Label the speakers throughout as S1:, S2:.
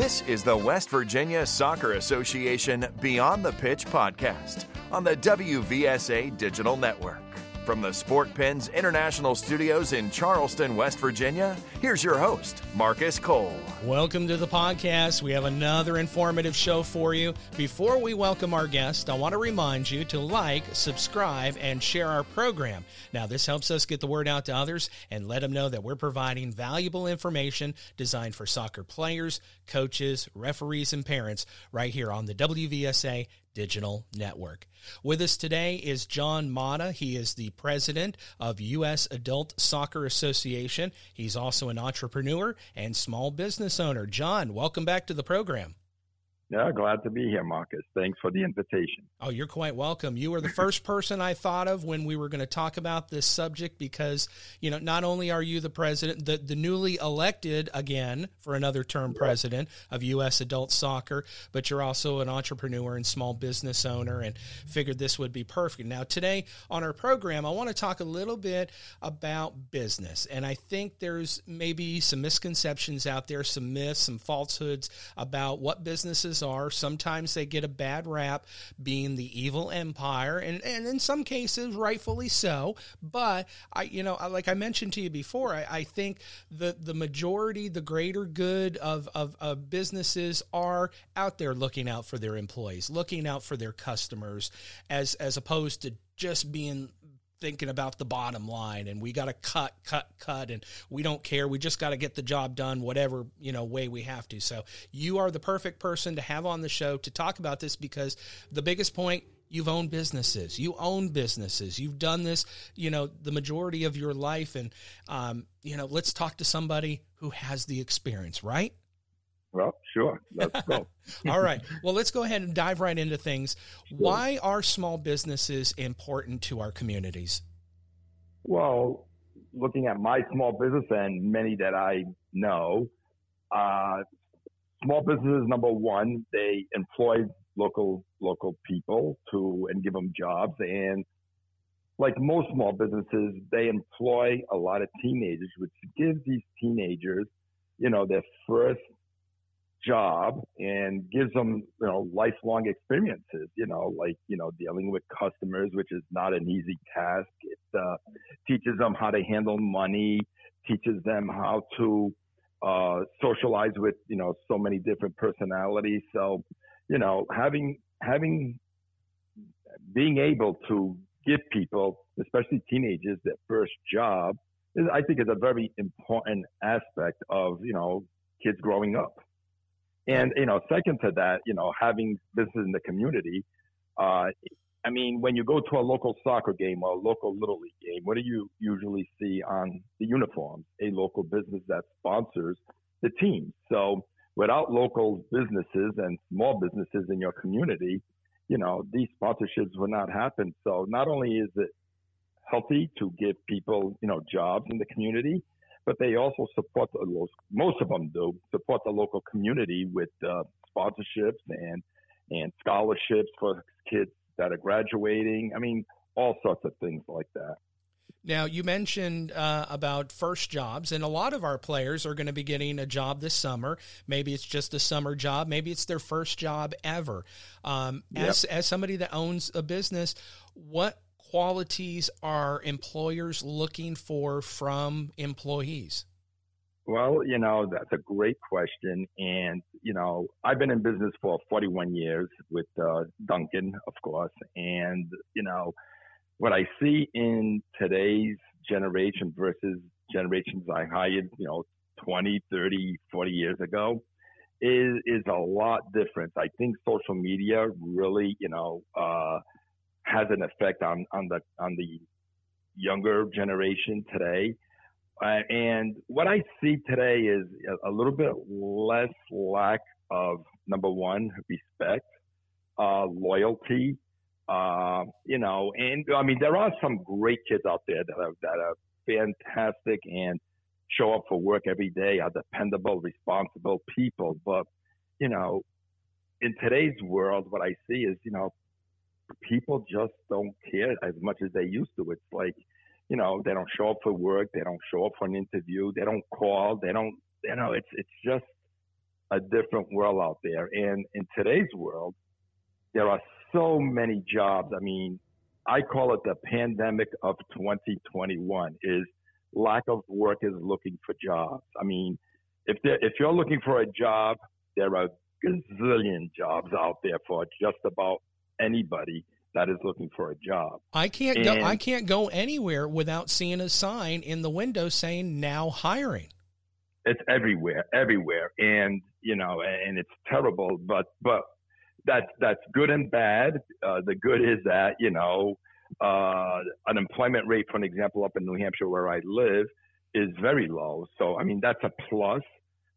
S1: This is the West Virginia Soccer Association Beyond the Pitch podcast on the WVSA Digital Network. From the Sport Pens International Studios in Charleston, West Virginia, here's your host, Marcus Cole.
S2: Welcome to the podcast. We have another informative show for you. Before we welcome our guest, I want to remind you to like, subscribe, and share our program. Now, this helps us get the word out to others and let them know that we're providing valuable information designed for soccer players, coaches, referees, and parents right here on the WVSA Digital Network. With us today is John Motta. He is the president of U.S. Adult Soccer Association. He's also an entrepreneur and small business owner. John, welcome back to the program.
S3: Yeah, glad to be here, Marcus. Thanks for the invitation.
S2: Oh, you're quite welcome. You were the first person I thought of when we were going to talk about this subject because, you know, not only are you the president, the, the newly elected again for another term president of U.S. Adult Soccer, but you're also an entrepreneur and small business owner and figured this would be perfect. Now, today on our program, I want to talk a little bit about business. And I think there's maybe some misconceptions out there, some myths, some falsehoods about what businesses are. Sometimes they get a bad rap being the evil empire, and, and in some cases, rightfully so. But I, you know, like I mentioned to you before, I, I think the the majority, the greater good of, of, of businesses are out there looking out for their employees, looking out for their customers, as as opposed to just being thinking about the bottom line and we got to cut cut cut and we don't care. We just got to get the job done whatever you know way we have to. So you are the perfect person to have on the show to talk about this because the biggest point you've owned businesses. You own businesses. You've done this you know the majority of your life and um, you know let's talk to somebody who has the experience right
S3: well, sure. Let's go.
S2: All right. Well, let's go ahead and dive right into things. Sure. Why are small businesses important to our communities?
S3: Well, looking at my small business and many that I know, uh, small businesses number one, they employ local local people to and give them jobs and like most small businesses, they employ a lot of teenagers, which gives these teenagers, you know, their first job and gives them, you know, lifelong experiences, you know, like, you know, dealing with customers, which is not an easy task. It uh, teaches them how to handle money, teaches them how to uh, socialize with, you know, so many different personalities. So, you know, having, having, being able to give people, especially teenagers, their first job is, I think, is a very important aspect of, you know, kids growing up. And, you know, second to that, you know, having business in the community, uh, I mean, when you go to a local soccer game or a local little league game, what do you usually see on the uniforms? A local business that sponsors the team. So without local businesses and small businesses in your community, you know, these sponsorships would not happen. So not only is it healthy to give people, you know, jobs in the community, but they also support the most of them do support the local community with uh, sponsorships and and scholarships for kids that are graduating. I mean, all sorts of things like that.
S2: Now, you mentioned uh, about first jobs, and a lot of our players are going to be getting a job this summer. Maybe it's just a summer job, maybe it's their first job ever. Um, yep. As as somebody that owns a business, what qualities are employers looking for from employees?
S3: Well, you know, that's a great question. And, you know, I've been in business for 41 years with uh, Dunkin', of course. And, you know, what I see in today's generation versus generations I hired, you know, 20, 30, 40 years ago is, is a lot different. I think social media really, you know, uh, has an effect on on the on the younger generation today. Uh, and what I see today is a, little bit less lack of number one respect, uh, loyalty. Uh, you know, and I mean there are some great kids out there that are that are fantastic and show up for work every day, are dependable, responsible people. But you know, in today's world, what I see is you know people just don't care as much as they used to. It's like, you know, they don't show up for work, they don't show up for an interview, they don't call, they don't, you know, it's it's just a different world out there. And in today's world, there are so many jobs. I mean, I call it the pandemic of 2021 is lack of work is looking for jobs. I mean, if if you're looking for a job, there are gazillion jobs out there for just about anybody that is looking for a job.
S2: I can't and, go I can't go anywhere without seeing a sign in the window saying now hiring.
S3: It's everywhere, everywhere. And you know, and it's terrible, but but that's that's good and bad. Uh, the good is that you know, uh, unemployment rate, for an example, up in New Hampshire where I live, is very low. So I mean that's a plus.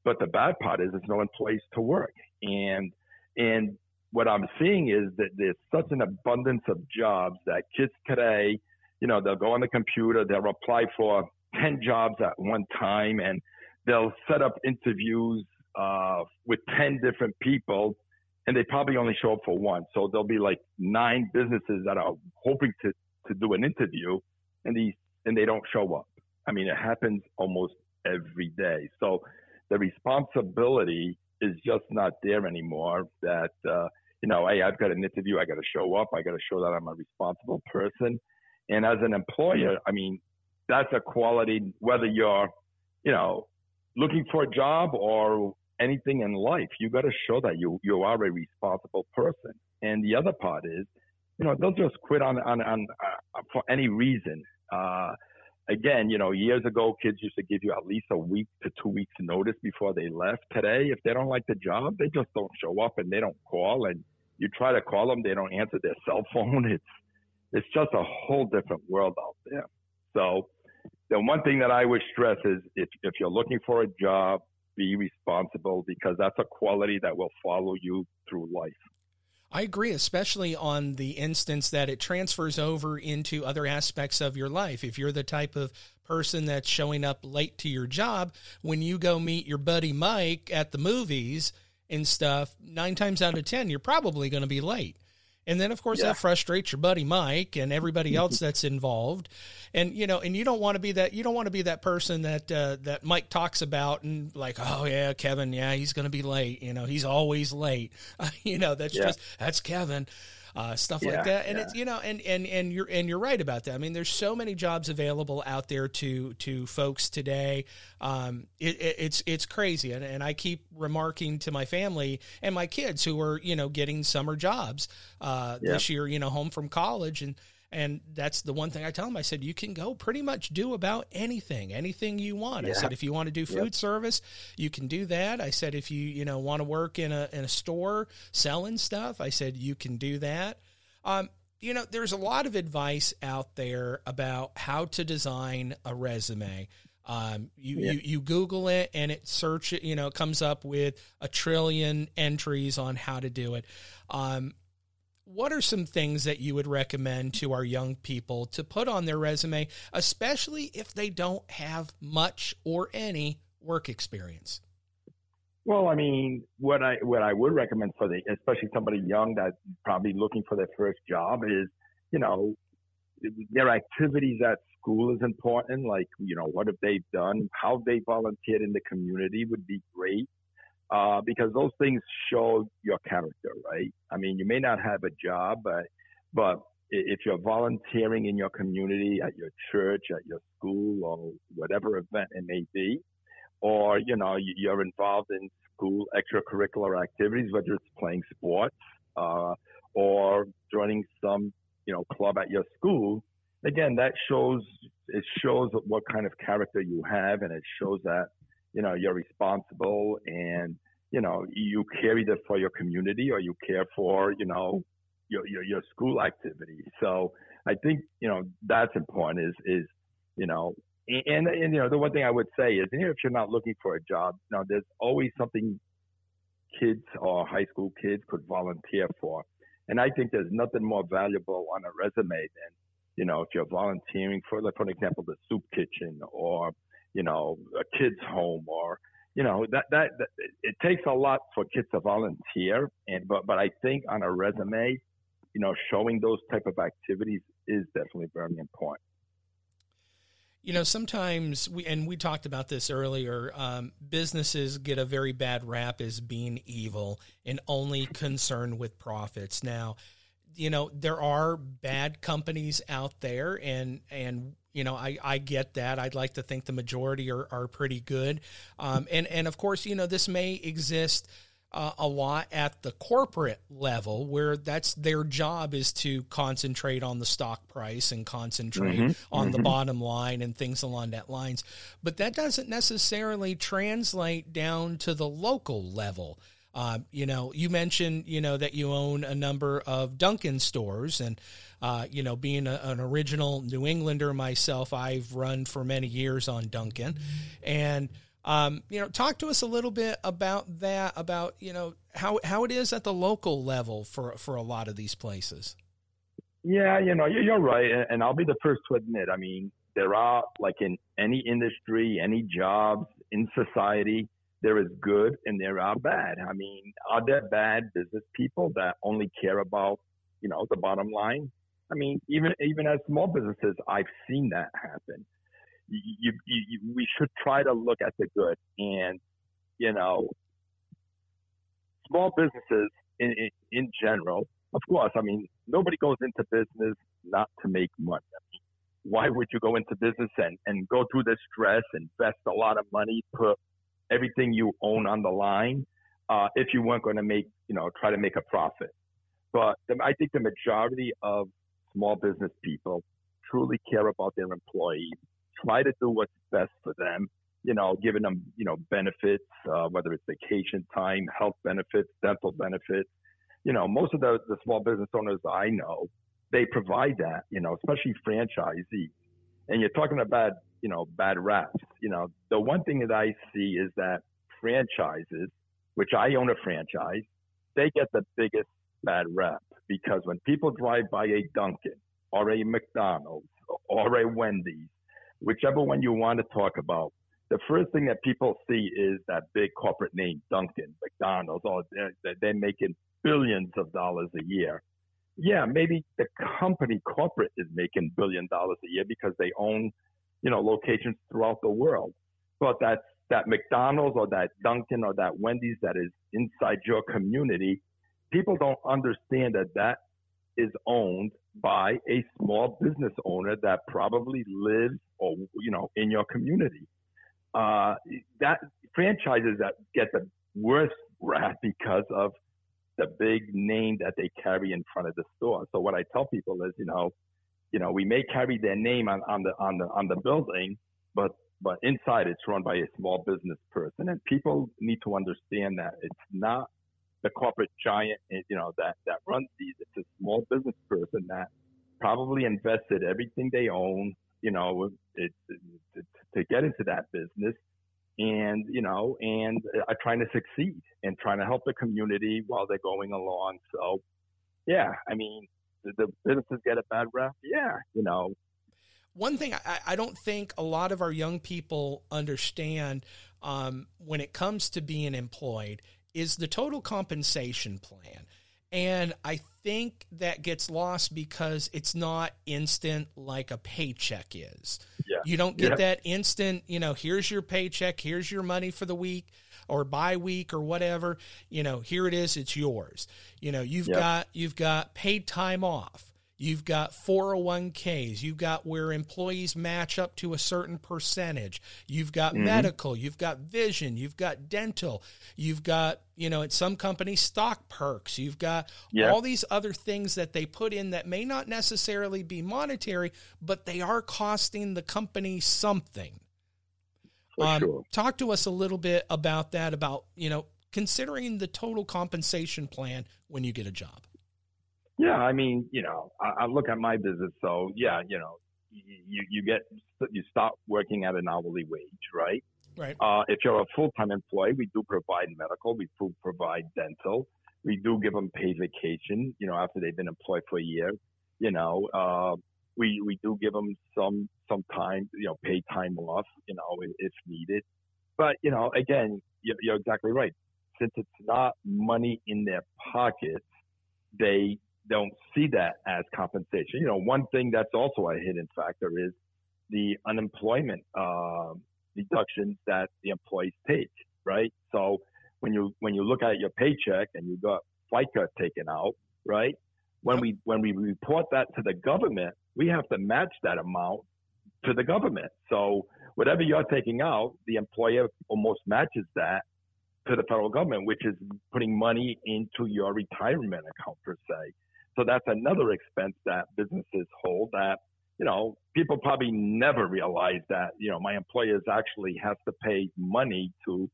S3: But the bad part is there's no one place to work, and and what I'm seeing is that there's such an abundance of jobs that kids today, you know, they'll go on the computer, they'll apply for 10 jobs at one time, and they'll set up interviews uh, with 10 different people, and they probably only show up for one. So there'll be like nine businesses that are hoping to, to do an interview, and these and they don't show up. I mean, it happens almost every day. So the responsibility is just not there anymore. That uh, you know, hey, I've got an interview, I got to show up, I got to show that I'm a responsible person. And as an employer, I mean, that's a quality, whether you're, you know, looking for a job or anything in life, you got to show that you, you are a responsible person. And the other part is, you know, they'll just quit on, on, on, uh, for any reason. Uh, again, you know, years ago, kids used to give you at least a week to two weeks notice before they left. Today, if they don't like the job, they just don't show up and they don't call. And you try to call them, they don't answer their cell phone. It's it's just a whole different world out there. So the one thing that I would stress is if if you're looking for a job, be responsible because that's a quality that will follow you through life.
S2: I agree, especially on the instance that it transfers over into other aspects of your life. If you're the type of person that's showing up late to your job, when you go meet your buddy Mike at the movies, and stuff, nine times out of 10, you're probably going to be late. And then, of course, yeah. that frustrates your buddy Mike and everybody else that's involved. And you know, and you don't want to be that. You don't want to be that person that uh, that Mike talks about and like, oh yeah, Kevin, yeah, he's going to be late. You know, he's always late. Uh, you know, that's yeah. just that's Kevin uh, stuff yeah, like that. And yeah. it's you know, and and and you're and you're right about that. I mean, there's so many jobs available out there to to folks today. Um, it, it, it's it's crazy, and, and I keep remarking to my family and my kids who are you know getting summer jobs uh, yeah. this year, you know, home from college and. And that's the one thing I tell them. I said, you can go pretty much do about anything, anything you want. Yeah. I said, if you want to do food yep. service, you can do that. I said, if you, you know, want to work in a, in a store selling stuff, I said, you can do that. Um, you know, there's a lot of advice out there about how to design a resume. Um, you, yeah. you, you Google it and it search it, you know, it comes up with a trillion entries on how to do it. Um, what are some things that you would recommend to our young people to put on their resume, especially if they don't have much or any work experience?
S3: Well, I mean, what I what I would recommend for the especially somebody young that's probably looking for their first job is, you know, their activities at school is important. Like, you know, what have they done? How they volunteered in the community would be great uh, because those things show your character, right? I mean, you may not have a job, but but if you're volunteering in your community, at your church, at your school, or whatever event it may be, or you know you're involved in school extracurricular activities, whether it's playing sports uh, or joining some you know club at your school, again that shows it shows what kind of character you have, and it shows that you know you're responsible and you know you carry that for your community or you care for you know your your, your school activity. So i think you know that's important is is you know and, and you know the one thing i would say is even if you're not looking for a job you know there's always something kids or high school kids could volunteer for. And i think there's nothing more valuable on a resume than you know if you're volunteering for like for example the soup kitchen or you know, a kid's home or, you know, that, that, that it takes a lot for kids to volunteer. And, but, but I think on a resume, you know, showing those type of activities is definitely very important.
S2: You know, sometimes we and we talked about this earlier. Um, businesses get a very bad rap as being evil and only concerned with profits. Now, you know, there are bad companies out there, and and you know, I, I get that. I'd like to think the majority are, are pretty good. Um, and, and of course, you know, this may exist uh, a lot at the corporate level where that's their job is to concentrate on the stock price and concentrate mm-hmm. on mm-hmm. the bottom line and things along that lines. But that doesn't necessarily translate down to the local level. Uh, you know, you mentioned, you know, that you own a number of Dunkin' stores and, uh, you know, being a, an original New Englander myself, I've run for many years on Dunkin'. And, um, you know, talk to us a little bit about that, about, you know, how, how it is at the local level for, for a lot of these places.
S3: Yeah, you know, you're right. And I'll be the first to admit, I mean, there are, like in any industry, any jobs in society, there is good and there are bad. I mean, are there bad business people that only care about, you know, the bottom line? I mean, even even as small businesses, I've seen that happen. You, you, you, we should try to look at the good, and you know, small businesses in, in, in general. Of course, I mean, nobody goes into business not to make money. Why would you go into business and, and go through the stress, invest a lot of money, put everything you own on the line uh, if you weren't going to make, you know, try to make a profit. But the, I think the majority of small business people truly care about their employees, try to do what's best for them, you know, giving them, you know, benefits, uh, whether it's vacation time, health benefits, dental benefits. You know, most of the, the small business owners I know, they provide that, you know, especially franchisees. And you're talking about you know, bad raps. You know, the one thing that I see is that franchises, which I own a franchise, they get the biggest bad rap because when people drive by a Dunkin' or a McDonald's or a Wendy's, whichever one you want to talk about, the first thing that people see is that big corporate name, Dunkin', McDonald's, or they're, they're making billions of dollars a year. Yeah, maybe the company corporate is making billion dollars a year because they own you know, locations throughout the world. But that that McDonald's or that Dunkin' or that Wendy's that is inside your community, people don't understand that that is owned by a small business owner that probably lives or you know in your community. Uh, that franchises that get the worst rap because of the big name that they carry in front of the store. So what I tell people is, you know, you know, we may carry their name on, on the on the on the building, but but inside it's run by a small business person, and people need to understand that it's not the corporate giant, eh, you know, that that runs these. It's a small business person that probably invested everything they own, you know, it, it, it, to get into that business, and you know, and uh, are trying to succeed and trying to help the community while they're going along. So, yeah, I mean, the businesses get a bad rep? Yeah, you know.
S2: One thing I, I don't think a lot of our young people understand um, when it comes to being employed is the total compensation plan. And I think that gets lost because it's not instant like a paycheck is. Yeah. You don't get yeah. that instant, you know, here's your paycheck, here's your money for the week or by week or whatever, you know, here it is, it's yours. You know, you've yep. got you've got paid time off. You've got 401ks. You've got where employees match up to a certain percentage. You've got mm-hmm. medical. You've got vision. You've got dental. You've got, you know, at some companies, stock perks. You've got all these other things that they put in that may not necessarily be monetary, but they are costing the company something. Um, sure. Talk to us a little bit about that, about, you know, considering the total compensation plan when you get a job.
S3: Yeah, I mean, you know, I, I look at my business. So yeah, you know, you you get you start working at an hourly wage, right?
S2: Right.
S3: Uh, if you're a full time employee, we do provide medical, we do provide dental, we do give them paid vacation. You know, after they've been employed for a year, you know, uh, we we do give them some some time, you know, paid time off, you know, if needed. But you know, again, you're, you're exactly right. Since it's not money in their pockets, they don't see that as compensation. You know, one thing that's also a hidden factor is the unemployment uh, deductions that the employees take, right? So when you when you look at your paycheck and you got FICA taken out, right? When we when we report that to the government, we have to match that amount to the government. So whatever you're taking out, the employer almost matches that to the federal government, which is putting money into your retirement account per se. So that's another expense that businesses hold that, you know, people probably never realize that, you know, my employers actually has to pay money to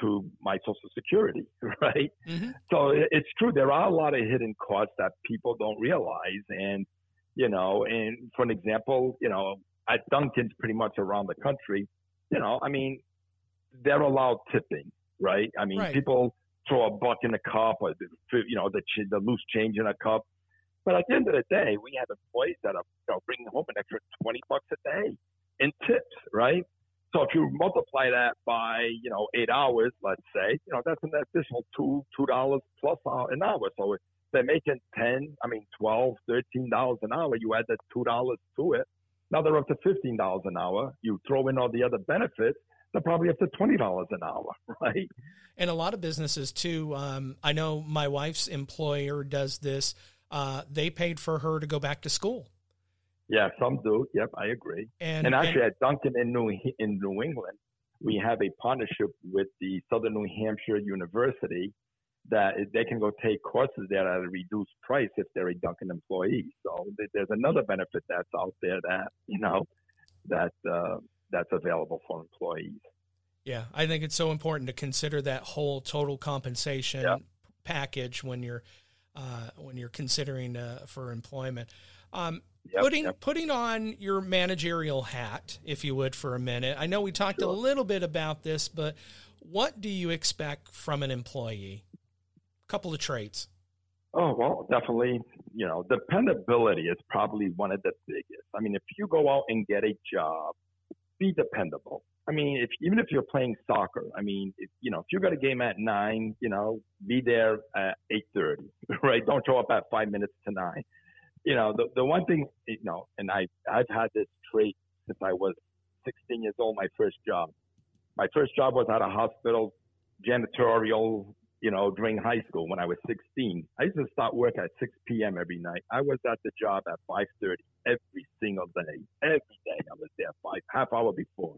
S3: to my social security, right? Mm-hmm. So it's true. There are a lot of hidden costs that people don't realize. And, you know, and for an example, you know, at Dunkin's pretty much around the country, you know, I mean, they're allowed tipping, right? I mean, right. people throw a buck in a cup or, you know, the, the loose change in a cup. But at the end of the day, we have employees that are you know, bringing home an extra 20 bucks a day in tips, right? So if you multiply that by, you know, eight hours, let's say, you know, that's an additional two, two dollars plus an hour. So if they're making 10, I mean, 12, 13 dollars an hour, you add that two dollars to it. Now they're up to $15 an hour. You throw in all the other benefits, they're probably up to twenty dollars an hour, right?
S2: And a lot of businesses too. Um, I know my wife's employer does this. Uh, they paid for her to go back to school.
S3: Yeah, some do. Yep, I agree. And, and actually, and, at Dunkin' in New in New England, we have a partnership with the Southern New Hampshire University that they can go take courses there at a reduced price if they're a Dunkin' employee. So there's another benefit that's out there that you know that uh, that's available for employees.
S2: Yeah, I think it's so important to consider that whole total compensation yeah. package when you're uh, when you're considering uh, for employment. Um, yep, putting yep. putting on your managerial hat, if you would, for a minute. I know we talked sure. a little bit about this, but what do you expect from an employee? A couple of traits.
S3: Oh well, definitely. You know, dependability is probably one of the biggest. I mean, if you go out and get a job be dependable. I mean, if even if you're playing soccer, I mean, if, you know, if you got a game at nine, you know, be there at eight thirty, right? Don't show up at five minutes to nine. You know, the the one thing, you know, and I I've had this trait since I was 16 years old. My first job, my first job was at a hospital, janitorial you know, during high school when I was 16. I used to start work at 6 p.m. every night. I was at the job at 5:30 every single day. Every day I was there five half hour before.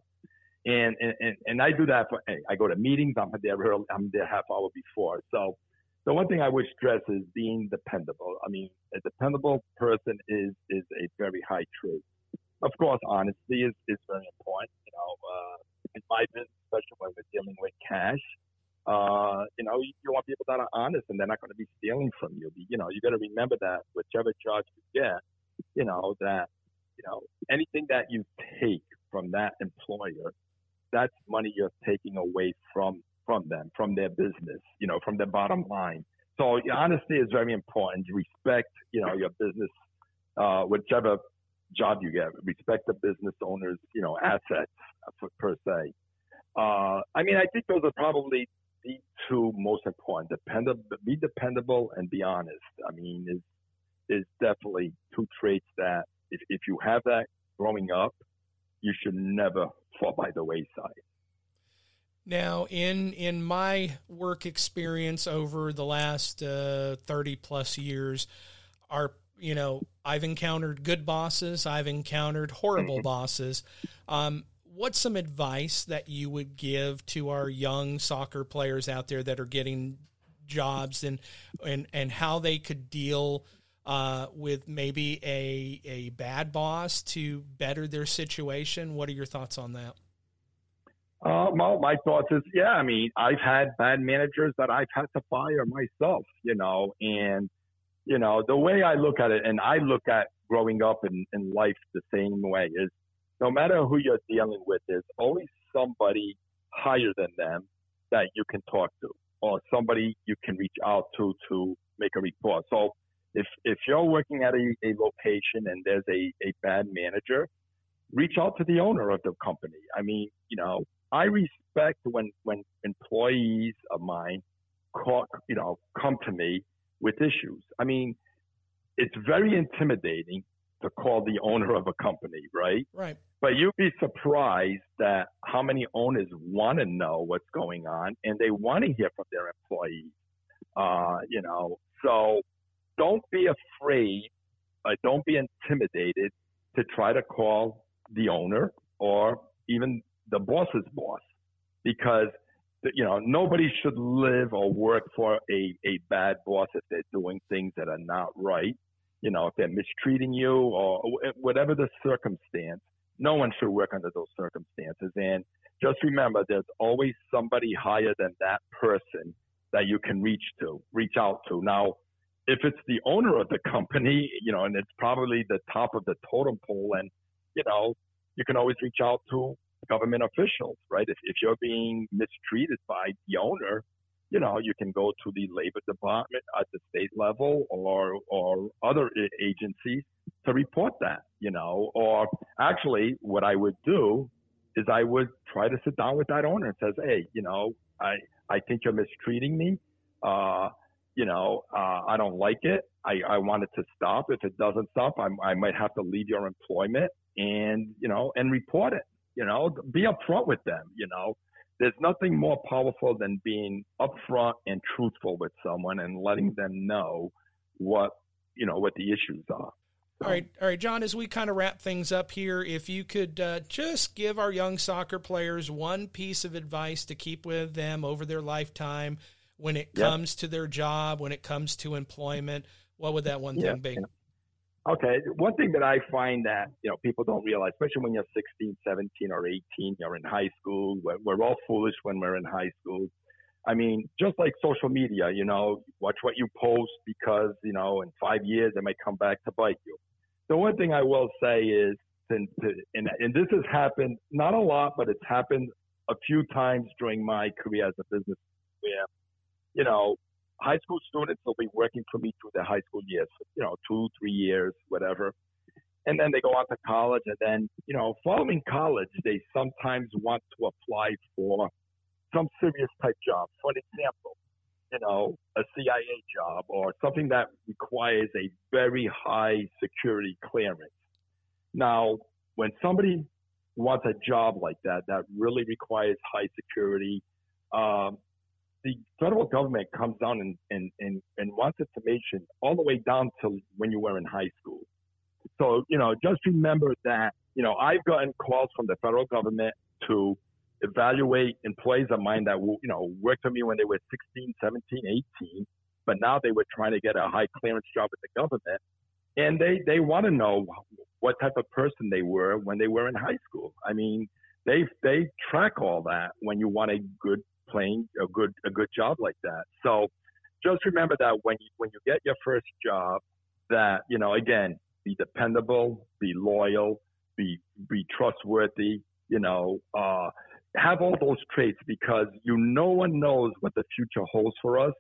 S3: And and, and, I do that for hey, I go to meetings, I'm there early, I'm there half hour before. So the one thing I would stress is being dependable. I mean, a dependable person is is a very high trait. Of course, honesty is, is very important. You know, uh, in my business, especially when we're dealing with cash, uh, you know, you, you want people that are honest and they're not going to be stealing from you. You know, you got to remember that whichever job you get, you know, that, you know, anything that you take from that employer, that's money you're taking away from, from them, from their business, you know, from their bottom line. So honesty is very important. Respect, you know, your business, uh, whichever job you get, respect the business owner's, you know, assets uh, per se. Uh, I mean, I think those are probably the two most important. Dependable, be dependable and be honest. I mean, is is definitely two traits that if, if you have that growing up, you should never fall by the wayside.
S2: Now, in in my work experience over the last uh, thirty plus years, are you know I've encountered good bosses, I've encountered horrible mm-hmm. bosses. Um, what's some advice that you would give to our young soccer players out there that are getting jobs and and and how they could deal uh, with maybe a a bad boss to better their situation? What are your thoughts on that?
S3: Uh, well, my thoughts is, yeah, I mean, I've had bad managers that I've had to fire myself, you know, and, you know, the way I look at it, and I look at growing up in, in life the same way is no matter who you're dealing with, there's always somebody higher than them that you can talk to or somebody you can reach out to to make a report. So if, if you're working at a, a location and there's a, a bad manager, reach out to the owner of the company. I mean, you know, I respect when, when employees of mine call, you know, come to me with issues. I mean, it's very intimidating to call the owner of a company, right?
S2: Right.
S3: But you'd be surprised that how many owners want to know what's going on and they want to hear from their employees. Uh, you know, so don't be afraid, uh, don't be intimidated to try to call the owner or even the boss's boss because you know nobody should live or work for a, a bad boss if they're doing things that are not right. You know if they're mistreating you or whatever the circumstance no one should work under those circumstances. And just remember there's always somebody higher than that person that you can reach to reach out to. Now if it's the owner of the company you know and it's probably the top of the totem pole and you know you can always reach out to government officials, right? If, if you're being mistreated by the owner, you know, you can go to the labor department at the state level or or other agencies to report that, you know. Or actually, what I would do is I would try to sit down with that owner and says, hey, you know, I I think you're mistreating me. Uh, you know, uh, I don't like it. I, I want it to stop. If it doesn't stop, I, I might have to leave your employment and, you know, and report it. You know, be upfront with them. You know, there's nothing more powerful than being upfront and truthful with someone and letting them know what you know what the issues are.
S2: All right, all right, John. As we kind of wrap things up here, if you could uh, just give our young soccer players one piece of advice to keep with them over their lifetime when it yep. comes to their job, when it comes to employment, what would that one thing be?
S3: Okay, one thing that I find that you know people don't realize, especially when you're 16, 17, or 18, you're in high school. We're, we're all foolish when we're in high school. I mean, just like social media, you know, watch what you post because you know in five years it might come back to bite you. The one thing I will say is, and, and, and this has happened not a lot, but it's happened a few times during my career as a business where, you know, high school students will be working for me through their high school years, you know, two, three years, whatever. And then they go on to college. And then, you know, following college, they sometimes want to apply for some serious type job. For an example, you know, a CIA job or something that requires a very high security clearance. Now, when somebody wants a job like that, that really requires high security, um, the federal government comes down and, and, and, and wants information all the way down to when you were in high school. So, you know, just remember that, you know, I've gotten calls from the federal government to evaluate employees of mine that, you know, worked for me when they were 16, 17, 18, but now they were trying to get a high clearance job with the government. And they, they want to know what type of person they were when they were in high school. I mean, they, they track all that when you want a good playing a good a good job like that. So just remember that when you when you get your first job, that you know again, be dependable, be loyal, be be trustworthy. You know, uh, have all those traits because you no one knows what the future holds for us.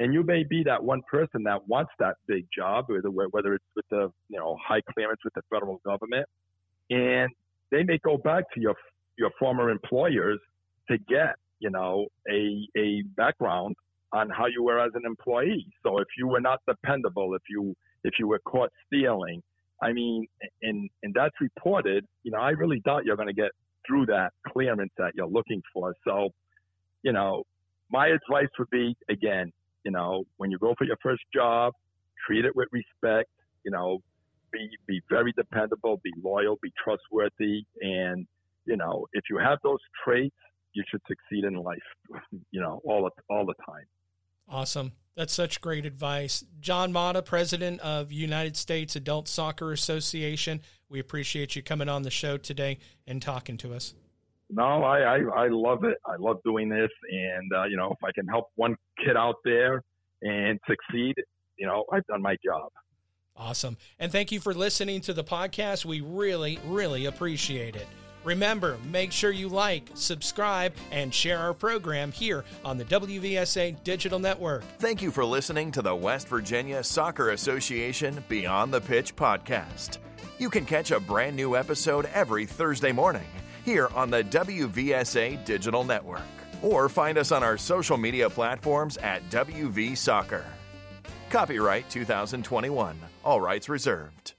S3: And you may be that one person that wants that big job, whether whether it's with the you know high clearance with the federal government, and they may go back to your your former employers to get you know, a, a background on how you were as an employee. So if you were not dependable, if you, if you were caught stealing, I mean, and, and that's reported, you know, I really doubt you're going to get through that clearance that you're looking for. So, you know, my advice would be, again, you know, when you go for your first job, treat it with respect, you know, be, be very dependable, be loyal, be trustworthy. And, you know, if you have those traits, you should succeed in life, you know, all the, all the time.
S2: Awesome. That's such great advice. John Motta, president of United States Adult Soccer Association. We appreciate you coming on the show today and talking to us.
S3: No, I, I, I love it. I love doing this. And, uh, you know, if I can help one kid out there and succeed, you know, I've done my job.
S2: Awesome. And thank you for listening to the podcast. We really, really appreciate it. Remember, make sure you like, subscribe, and share our program here on the WVSA Digital Network.
S1: Thank you for listening to the West Virginia Soccer Association Beyond the Pitch podcast. You can catch a brand new episode every Thursday morning here on the WVSA Digital Network. Or find us on our social media platforms at WV Soccer. Copyright 2021. All rights reserved.